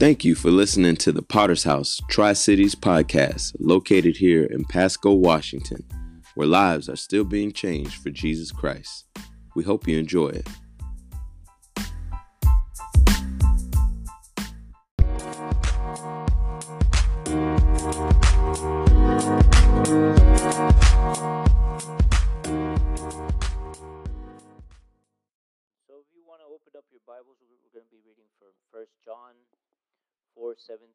Thank you for listening to the Potter's House Tri Cities podcast, located here in Pasco, Washington, where lives are still being changed for Jesus Christ. We hope you enjoy it.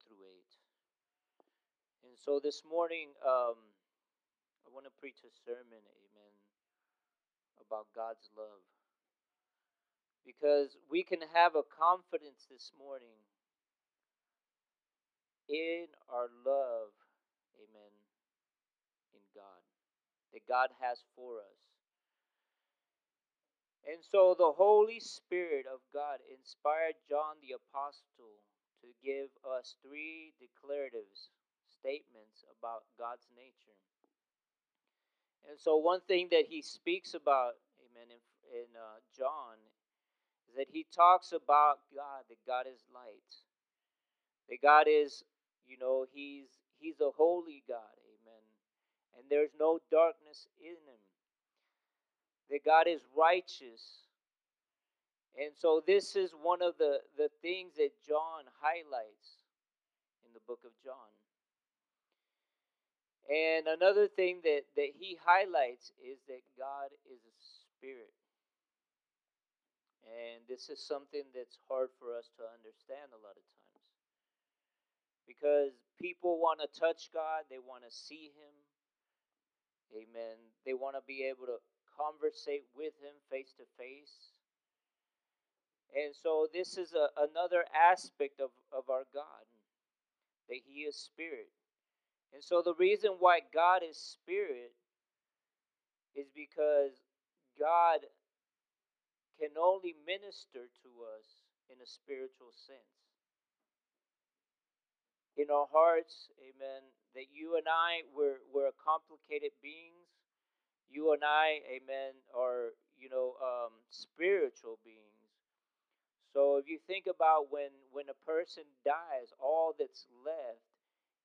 Through 8. And so this morning, um, I want to preach a sermon, amen, about God's love. Because we can have a confidence this morning in our love, amen, in God, that God has for us. And so the Holy Spirit of God inspired John the Apostle to give us three declaratives, statements about God's nature. And so one thing that he speaks about, amen, in, in uh, John, is that he talks about God, that God is light. That God is, you know, he's he's a holy God, amen. And there's no darkness in him that God is righteous. And so this is one of the, the things that John highlights in the book of John. And another thing that, that he highlights is that God is a spirit. And this is something that's hard for us to understand a lot of times. Because people want to touch God, they want to see Him. Amen. They want to be able to conversate with him face to face. And so this is a, another aspect of, of our God, that he is spirit. And so the reason why God is spirit is because God can only minister to us in a spiritual sense. In our hearts, amen, that you and I, we're, we're complicated beings you and I, amen, are, you know, um, spiritual beings. So if you think about when, when a person dies, all that's left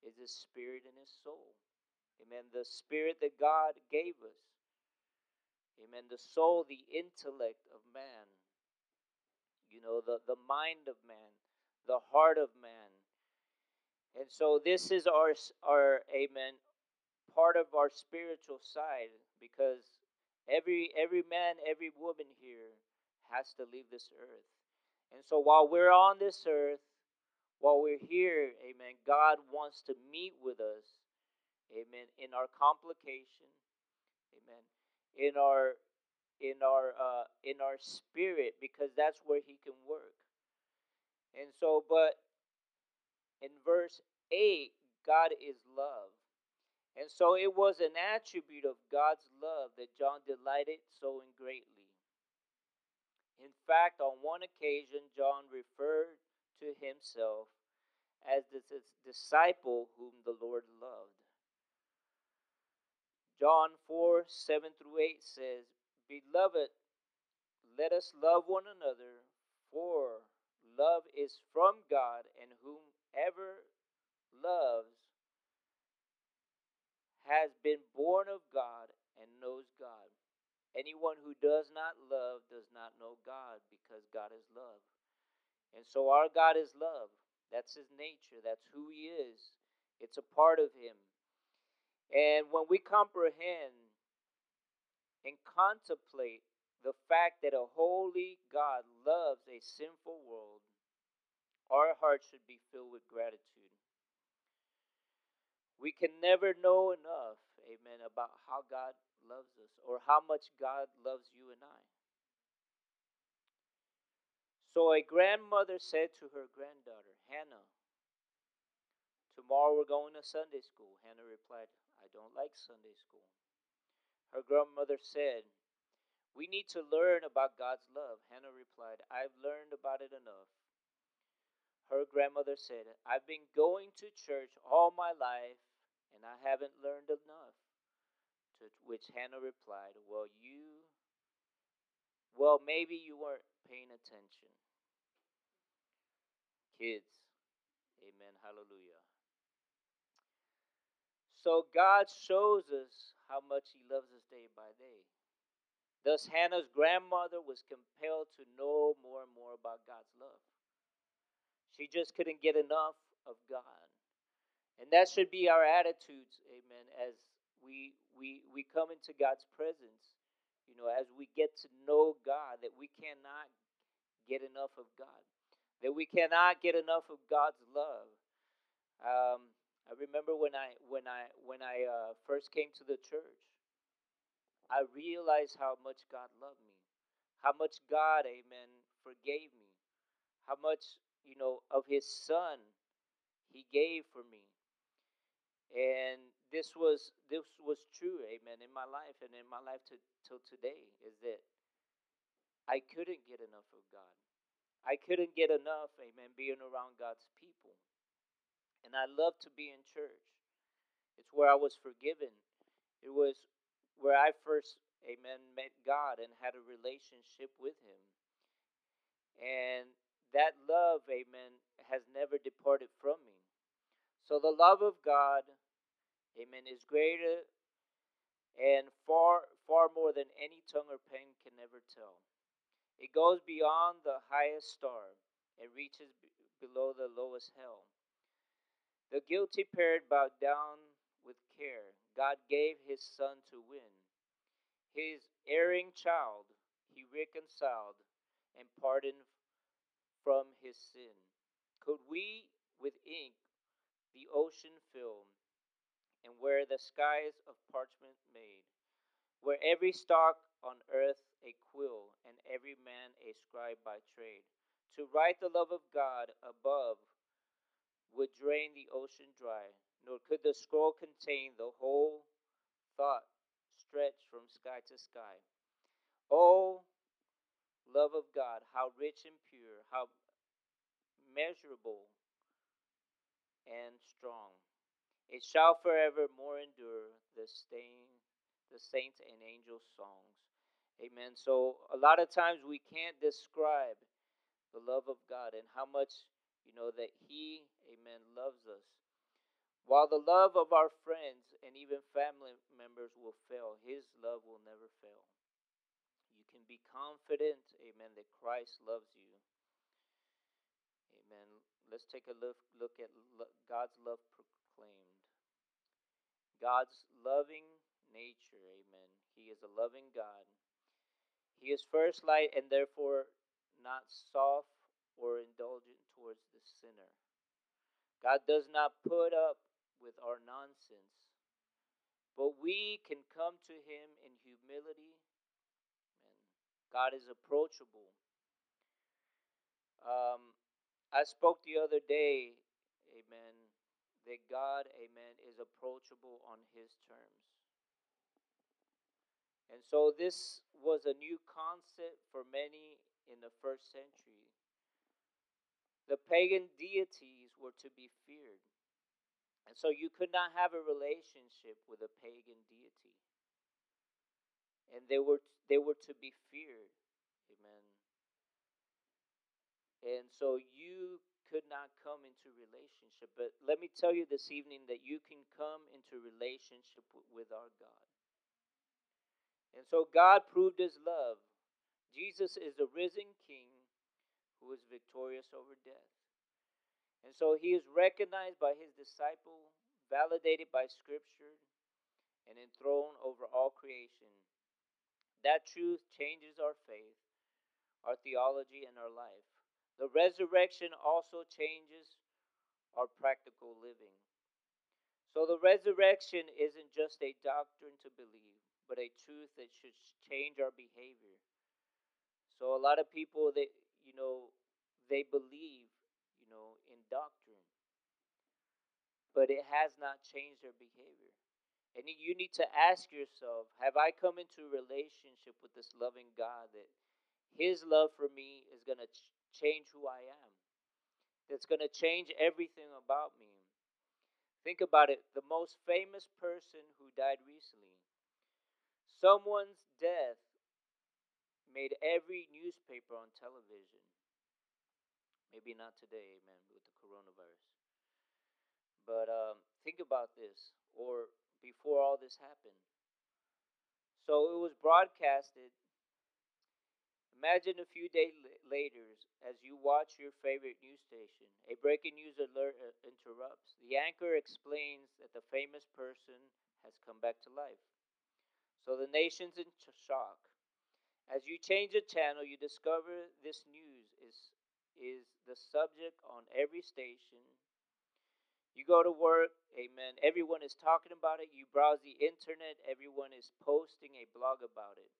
is his spirit and his soul. Amen. The spirit that God gave us. Amen. The soul, the intellect of man. You know, the, the mind of man, the heart of man. And so this is our, our amen, part of our spiritual side because every every man, every woman here has to leave this earth. And so while we're on this earth, while we're here, amen, God wants to meet with us, amen, in our complication, amen, in our in our uh, in our spirit because that's where he can work. And so but in verse 8, God is love. And so it was an attribute of God's love that John delighted so in greatly. In fact, on one occasion, John referred to himself as the disciple whom the Lord loved. John 4 7 through 8 says, Beloved, let us love one another, for love is from God, and whomever loves has been born of God and knows God. Anyone who does not love does not know God because God is love. And so our God is love. That's his nature. That's who he is. It's a part of him. And when we comprehend and contemplate the fact that a holy God loves a sinful world, our hearts should be filled with gratitude. We can never know enough, amen, about how God loves us or how much God loves you and I. So a grandmother said to her granddaughter, Hannah, tomorrow we're going to Sunday school. Hannah replied, I don't like Sunday school. Her grandmother said, We need to learn about God's love. Hannah replied, I've learned about it enough. Her grandmother said, I've been going to church all my life and I haven't learned enough. To which Hannah replied, Well, you, well, maybe you weren't paying attention. Kids, Amen. Hallelujah. So God shows us how much He loves us day by day. Thus, Hannah's grandmother was compelled to know more and more about God's love. She just couldn't get enough of God. And that should be our attitudes, amen, as we we we come into God's presence, you know, as we get to know God, that we cannot get enough of God. That we cannot get enough of God's love. Um, I remember when I when I when I uh, first came to the church, I realized how much God loved me, how much God, Amen, forgave me, how much you know of His Son He gave for me, and this was this was true, amen, in my life and in my life to, till today is that I couldn't get enough of God. I couldn't get enough, amen, being around God's people. And I love to be in church. It's where I was forgiven. It was where I first, amen, met God and had a relationship with Him. And that love, amen, has never departed from me. So the love of God, amen, is greater and far far more than any tongue or pen can ever tell. It goes beyond the highest star and reaches b- below the lowest hell. The guilty parent bowed down with care. God gave his son to win. His erring child he reconciled and pardoned from his sin. Could we with ink the ocean filled, and where the skies of parchment made, where every stalk on earth a quill, and every man a scribe by trade, to write the love of God above would drain the ocean dry, nor could the scroll contain the whole thought stretched from sky to sky. Oh, love of God, how rich and pure, how measurable and strong. It shall forevermore endure the stain, the saints and angels' songs. Amen. So a lot of times we can't describe the love of God and how much you know that He, Amen, loves us. While the love of our friends and even family members will fail, His love will never fail. You can be confident, Amen, that Christ loves you. Amen. Let's take a look, look at God's love proclaimed. God's loving nature. Amen. He is a loving God. He is first light and therefore not soft or indulgent towards the sinner. God does not put up with our nonsense, but we can come to Him in humility. God is approachable. Um, I spoke the other day, amen, that God, amen, is approachable on his terms. And so this was a new concept for many in the first century. The pagan deities were to be feared. And so you could not have a relationship with a pagan deity. And they were they were to be feared. Amen. And so you could not come into relationship. But let me tell you this evening that you can come into relationship with our God. And so God proved his love. Jesus is the risen King who is victorious over death. And so he is recognized by his disciple, validated by Scripture, and enthroned over all creation. That truth changes our faith, our theology, and our life. The resurrection also changes our practical living. So the resurrection isn't just a doctrine to believe, but a truth that should change our behavior. So a lot of people that you know they believe, you know, in doctrine, but it has not changed their behavior. And you need to ask yourself, have I come into a relationship with this loving God that his love for me is going to change who I am. That's going to change everything about me. Think about it the most famous person who died recently, someone's death made every newspaper on television. Maybe not today, man, with the coronavirus. But um, think about this, or before all this happened. So it was broadcasted. Imagine a few days later, as you watch your favorite news station, a breaking news alert uh, interrupts. The anchor explains that the famous person has come back to life. So the nation's in shock. As you change the channel, you discover this news is is the subject on every station. You go to work, amen. Everyone is talking about it. You browse the internet, everyone is posting a blog about it.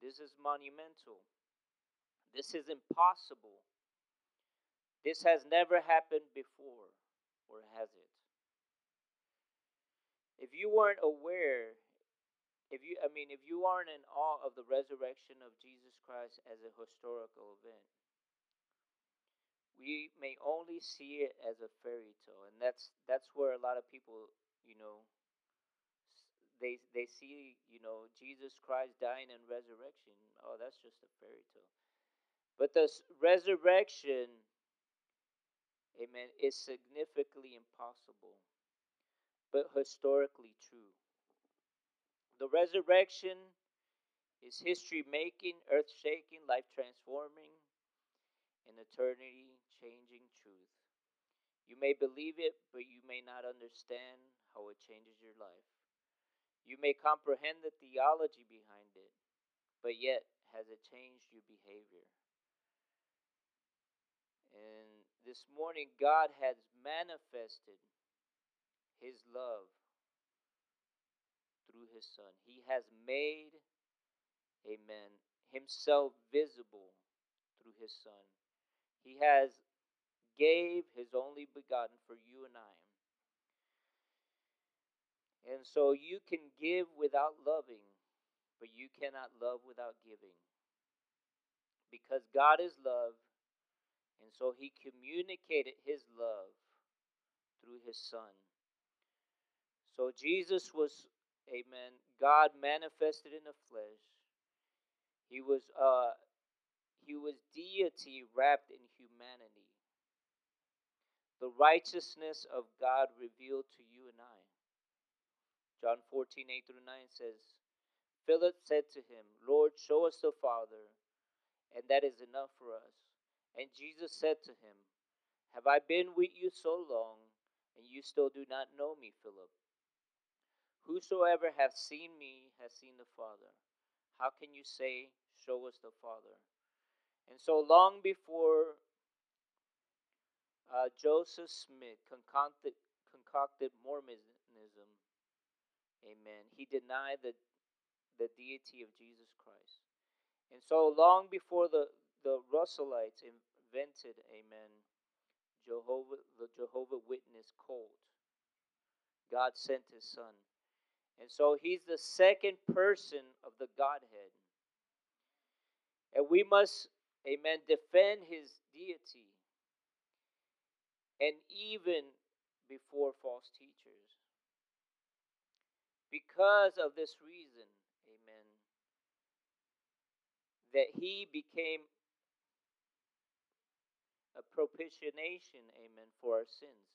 This is monumental. This is impossible. This has never happened before, or has it? If you weren't aware, if you I mean if you aren't in awe of the resurrection of Jesus Christ as a historical event, we may only see it as a fairy tale, and that's that's where a lot of people, you know, they they see you know Jesus Christ dying and resurrection. Oh, that's just a fairy tale. But the resurrection, amen, is significantly impossible, but historically true. The resurrection is history making, earth shaking, life transforming, and eternity changing truth. You may believe it, but you may not understand how it changes your life. You may comprehend the theology behind it, but yet has it changed your behavior? And this morning, God has manifested His love through His Son. He has made, amen, Himself visible through His Son. He has gave his only begotten for you and I. And so you can give without loving, but you cannot love without giving. Because God is love, and so he communicated his love through his Son. So Jesus was, amen, God manifested in the flesh. He was uh he was deity wrapped in humanity the righteousness of God revealed to you and I. John 14, 8 through 9 says, Philip said to him, Lord, show us the Father, and that is enough for us. And Jesus said to him, Have I been with you so long, and you still do not know me, Philip? Whosoever hath seen me has seen the Father. How can you say, Show us the Father? And so long before uh, Joseph Smith concocted, concocted Mormonism. Amen. He denied the, the deity of Jesus Christ. And so long before the, the Russellites invented, amen, Jehovah, the Jehovah Witness cult, God sent his son. And so he's the second person of the Godhead. And we must, amen, defend his deity and even before false teachers. Because of this reason, amen, that he became a propitiation, amen, for our sins.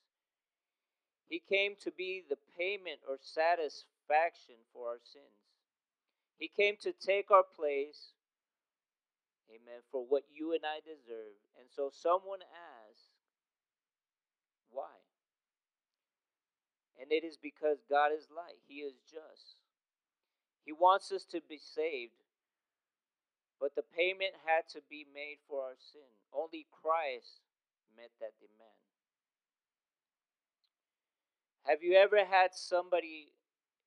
He came to be the payment or satisfaction for our sins. He came to take our place, amen, for what you and I deserve. And so someone asked, why? And it is because God is light, He is just. He wants us to be saved, but the payment had to be made for our sin. Only Christ met that demand. Have you ever had somebody,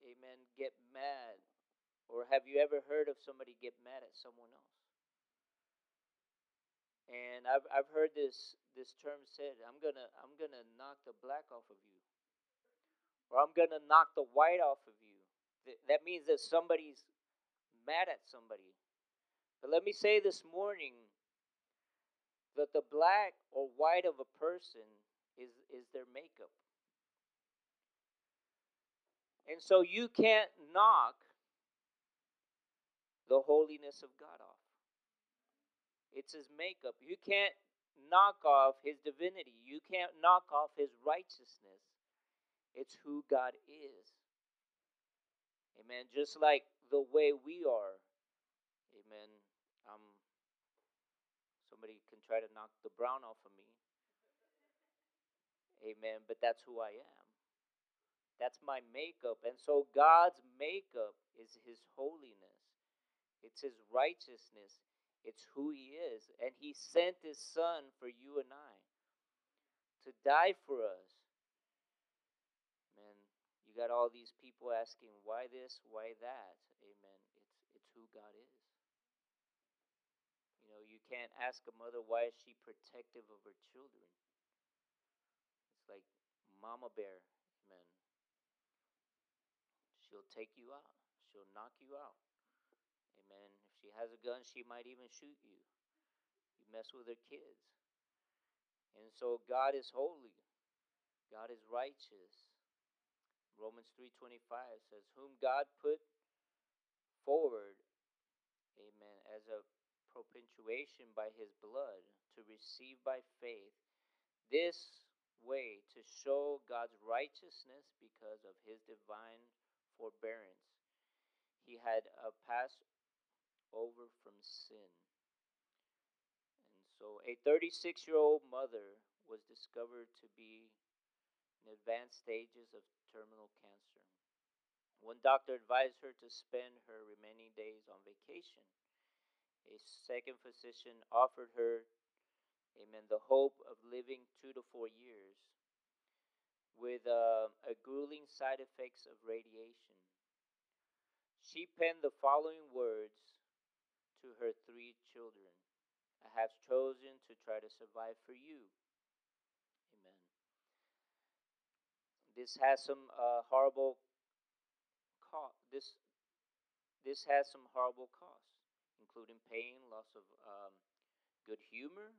amen, get mad? Or have you ever heard of somebody get mad at someone else? And I've I've heard this this term said, I'm gonna I'm gonna knock the black off of you. Or I'm gonna knock the white off of you. That means that somebody's mad at somebody. But let me say this morning that the black or white of a person is, is their makeup. And so you can't knock the holiness of God off. It's his makeup. You can't knock off his divinity. You can't knock off his righteousness. It's who God is. Amen. Just like the way we are. Amen. Um, somebody can try to knock the brown off of me. Amen. But that's who I am. That's my makeup. And so God's makeup is His holiness, it's His righteousness, it's who He is. And He sent His Son for you and I to die for us. You got all these people asking, why this, why that? Amen. It's, it's who God is. You know, you can't ask a mother why is she protective of her children. It's like mama bear, amen. She'll take you out. She'll knock you out. Amen. If she has a gun, she might even shoot you. You mess with her kids. And so God is holy. God is righteous. Romans 3:25 says, "Whom God put forward, amen, as a propitiation by his blood to receive by faith this way to show God's righteousness because of his divine forbearance. He had uh, a pass over from sin. And so a 36 year old mother was discovered to be in advanced stages of terminal cancer. One doctor advised her to spend her remaining days on vacation. A second physician offered her, amen, the hope of living two to four years with uh, a grueling side effects of radiation. She penned the following words to her three children I have chosen to try to survive for you. Amen. This has some uh, horrible cost. This this has some horrible costs, including pain, loss of um, good humor,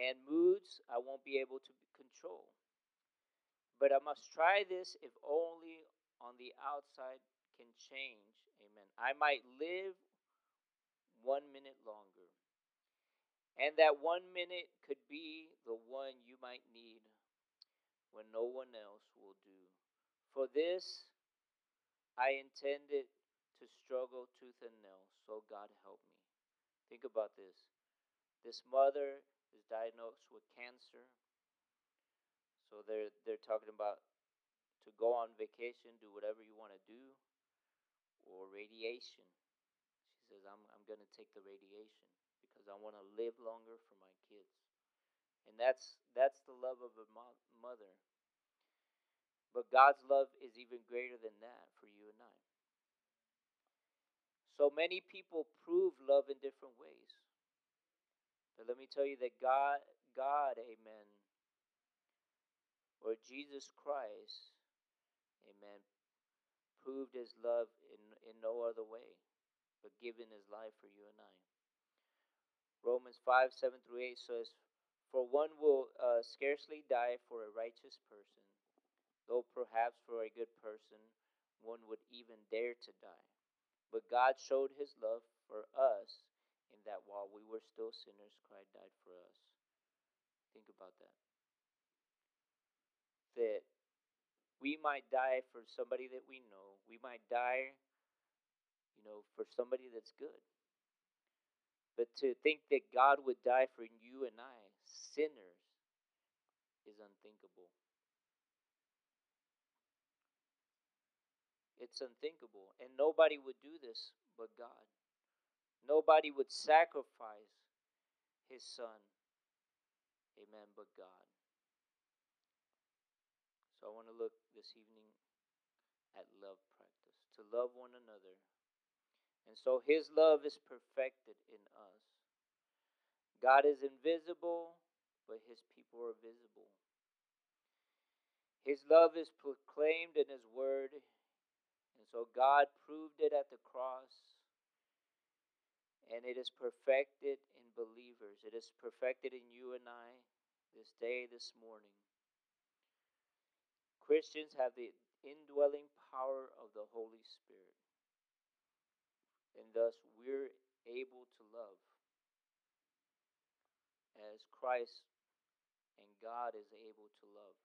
and moods I won't be able to control. But I must try this if only on the outside can change. Amen. I might live one minute longer. And that one minute could be the one you might need when no one else will do. For this, I intended to struggle tooth and nail, so God help me. Think about this. This mother is diagnosed with cancer. So they're they're talking about to go on vacation, do whatever you want to do, or radiation. She says, I'm I'm gonna take the radiation because I want to live longer for my kids. And that's that's the love of a mo- mother. But God's love is even greater than that for you and I. So many people prove love in different ways. But let me tell you that God, God, amen, or Jesus Christ, amen, proved his love in, in no other way but giving his life for you and I. Romans 5 7 through 8 says, For one will uh, scarcely die for a righteous person, though perhaps for a good person one would even dare to die. But God showed his love for us in that while we were still sinners, Christ died for us. Think about that that we might die for somebody that we know. We might die, you know, for somebody that's good. But to think that God would die for you and I, sinners, is unthinkable. It's unthinkable. And nobody would do this but God. Nobody would sacrifice his son. Amen, but God. So I want to look this evening at love practice, to love one another. And so his love is perfected in us. God is invisible, but his people are visible. His love is proclaimed in his word, and so God proved it at the cross. And it is perfected in believers. It is perfected in you and I this day, this morning. Christians have the indwelling power of the Holy Spirit. And thus we're able to love as Christ God is able to love.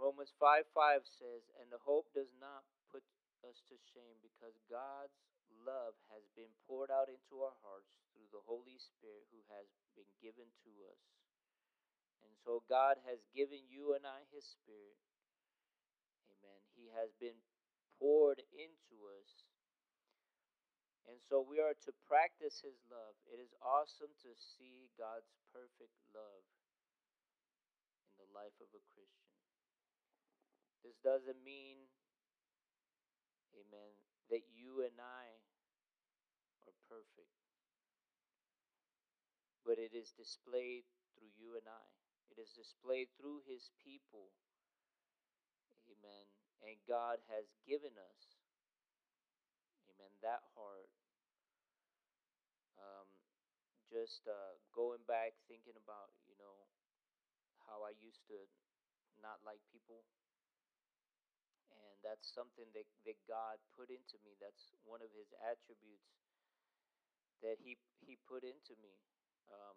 Romans 5 5 says, And the hope does not put us to shame because God's love has been poured out into our hearts through the Holy Spirit who has been given to us. And so God has given you and I His Spirit. Amen. He has been poured into us. And so we are to practice His love. It is awesome to see God's perfect love in the life of a Christian. This doesn't mean, amen, that you and I are perfect. But it is displayed through you and I. It is displayed through His people. Amen. And God has given us, amen, that heart. Um, just uh, going back, thinking about, you know, how I used to not like people and that's something that, that God put into me. That's one of His attributes that He He put into me. Um,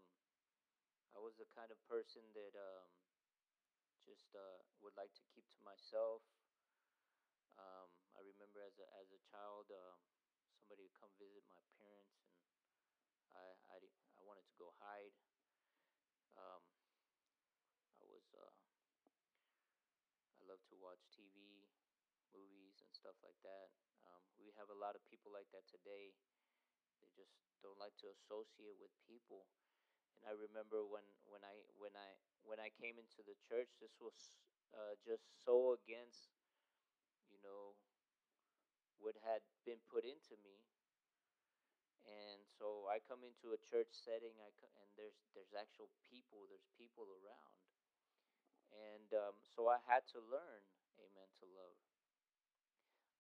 I was the kind of person that um, just uh, would like to keep to myself. Um, I remember as a as a child, uh, somebody would come visit my parents, and I I, go hide. Um, I was uh, I love to watch TV movies and stuff like that. Um, we have a lot of people like that today. They just don't like to associate with people. And I remember when, when I when I when I came into the church, this was uh, just so against, you know, what had been put into me. And so I come into a church setting, I co- and there's there's actual people, there's people around, and um, so I had to learn, amen, to love.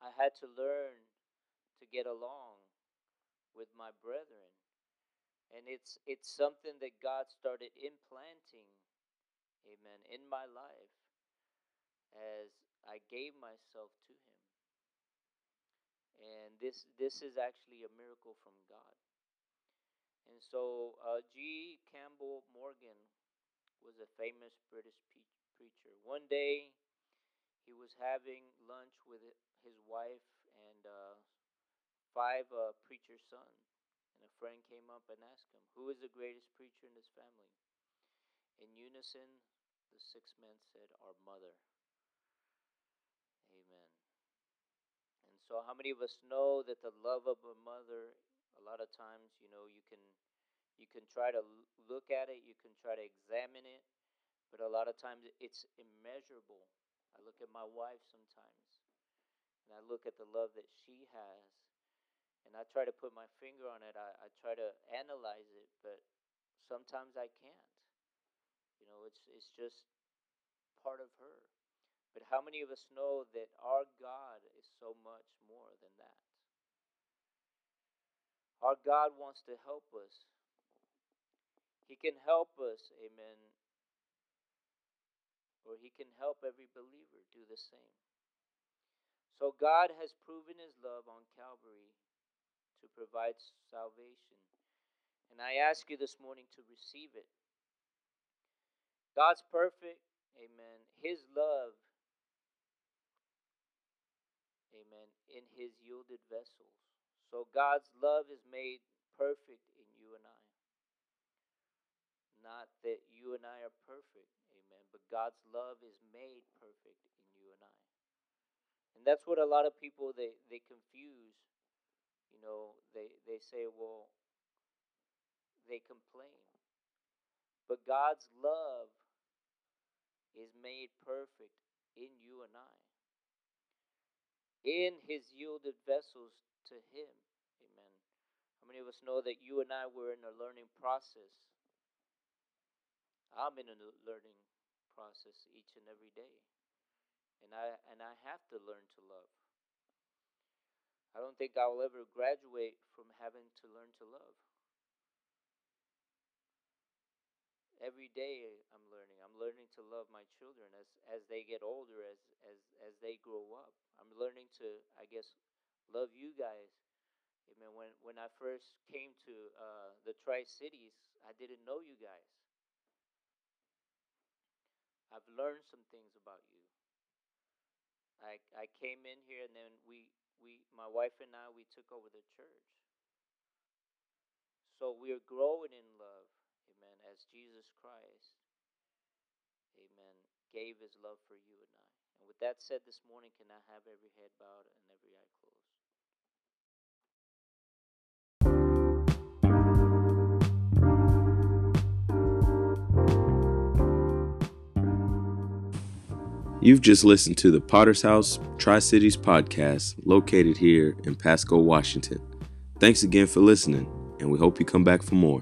I had to learn to get along with my brethren. And it's it's something that God started implanting, amen, in my life as I gave myself to him. And this this is actually a miracle from God. And so uh, G. Campbell Morgan was a famous British pe- preacher. One day he was having lunch with his wife and uh, five uh, preacher sons. And a friend came up and asked him, Who is the greatest preacher in this family? In unison, the six men said, Our mother. Amen. And so, how many of us know that the love of a mother, a lot of times, you know, you can. You can try to look at it, you can try to examine it, but a lot of times it's immeasurable. I look at my wife sometimes, and I look at the love that she has, and I try to put my finger on it. I, I try to analyze it, but sometimes I can't. You know, it's it's just part of her. But how many of us know that our God is so much more than that? Our God wants to help us. He can help us, amen. Or He can help every believer do the same. So God has proven His love on Calvary to provide salvation. And I ask you this morning to receive it. God's perfect, amen. His love, amen, in His yielded vessels. So God's love is made perfect in you and I. Not that you and I are perfect, amen, but God's love is made perfect in you and I. And that's what a lot of people they, they confuse you know, they, they say, well, they complain. But God's love is made perfect in you and I, in His yielded vessels to Him. Amen. How many of us know that you and I were in a learning process? I'm in a learning process each and every day. And I and I have to learn to love. I don't think I will ever graduate from having to learn to love. Every day I'm learning. I'm learning to love my children as as they get older, as as as they grow up. I'm learning to, I guess, love you guys. Amen. When when I first came to uh, the Tri Cities, I didn't know you guys. I've learned some things about you. I I came in here and then we we my wife and I we took over the church. So we're growing in love, amen, as Jesus Christ, amen, gave his love for you and I. And with that said this morning, can I have every head bowed and every eye closed? You've just listened to the Potter's House Tri Cities podcast located here in Pasco, Washington. Thanks again for listening, and we hope you come back for more.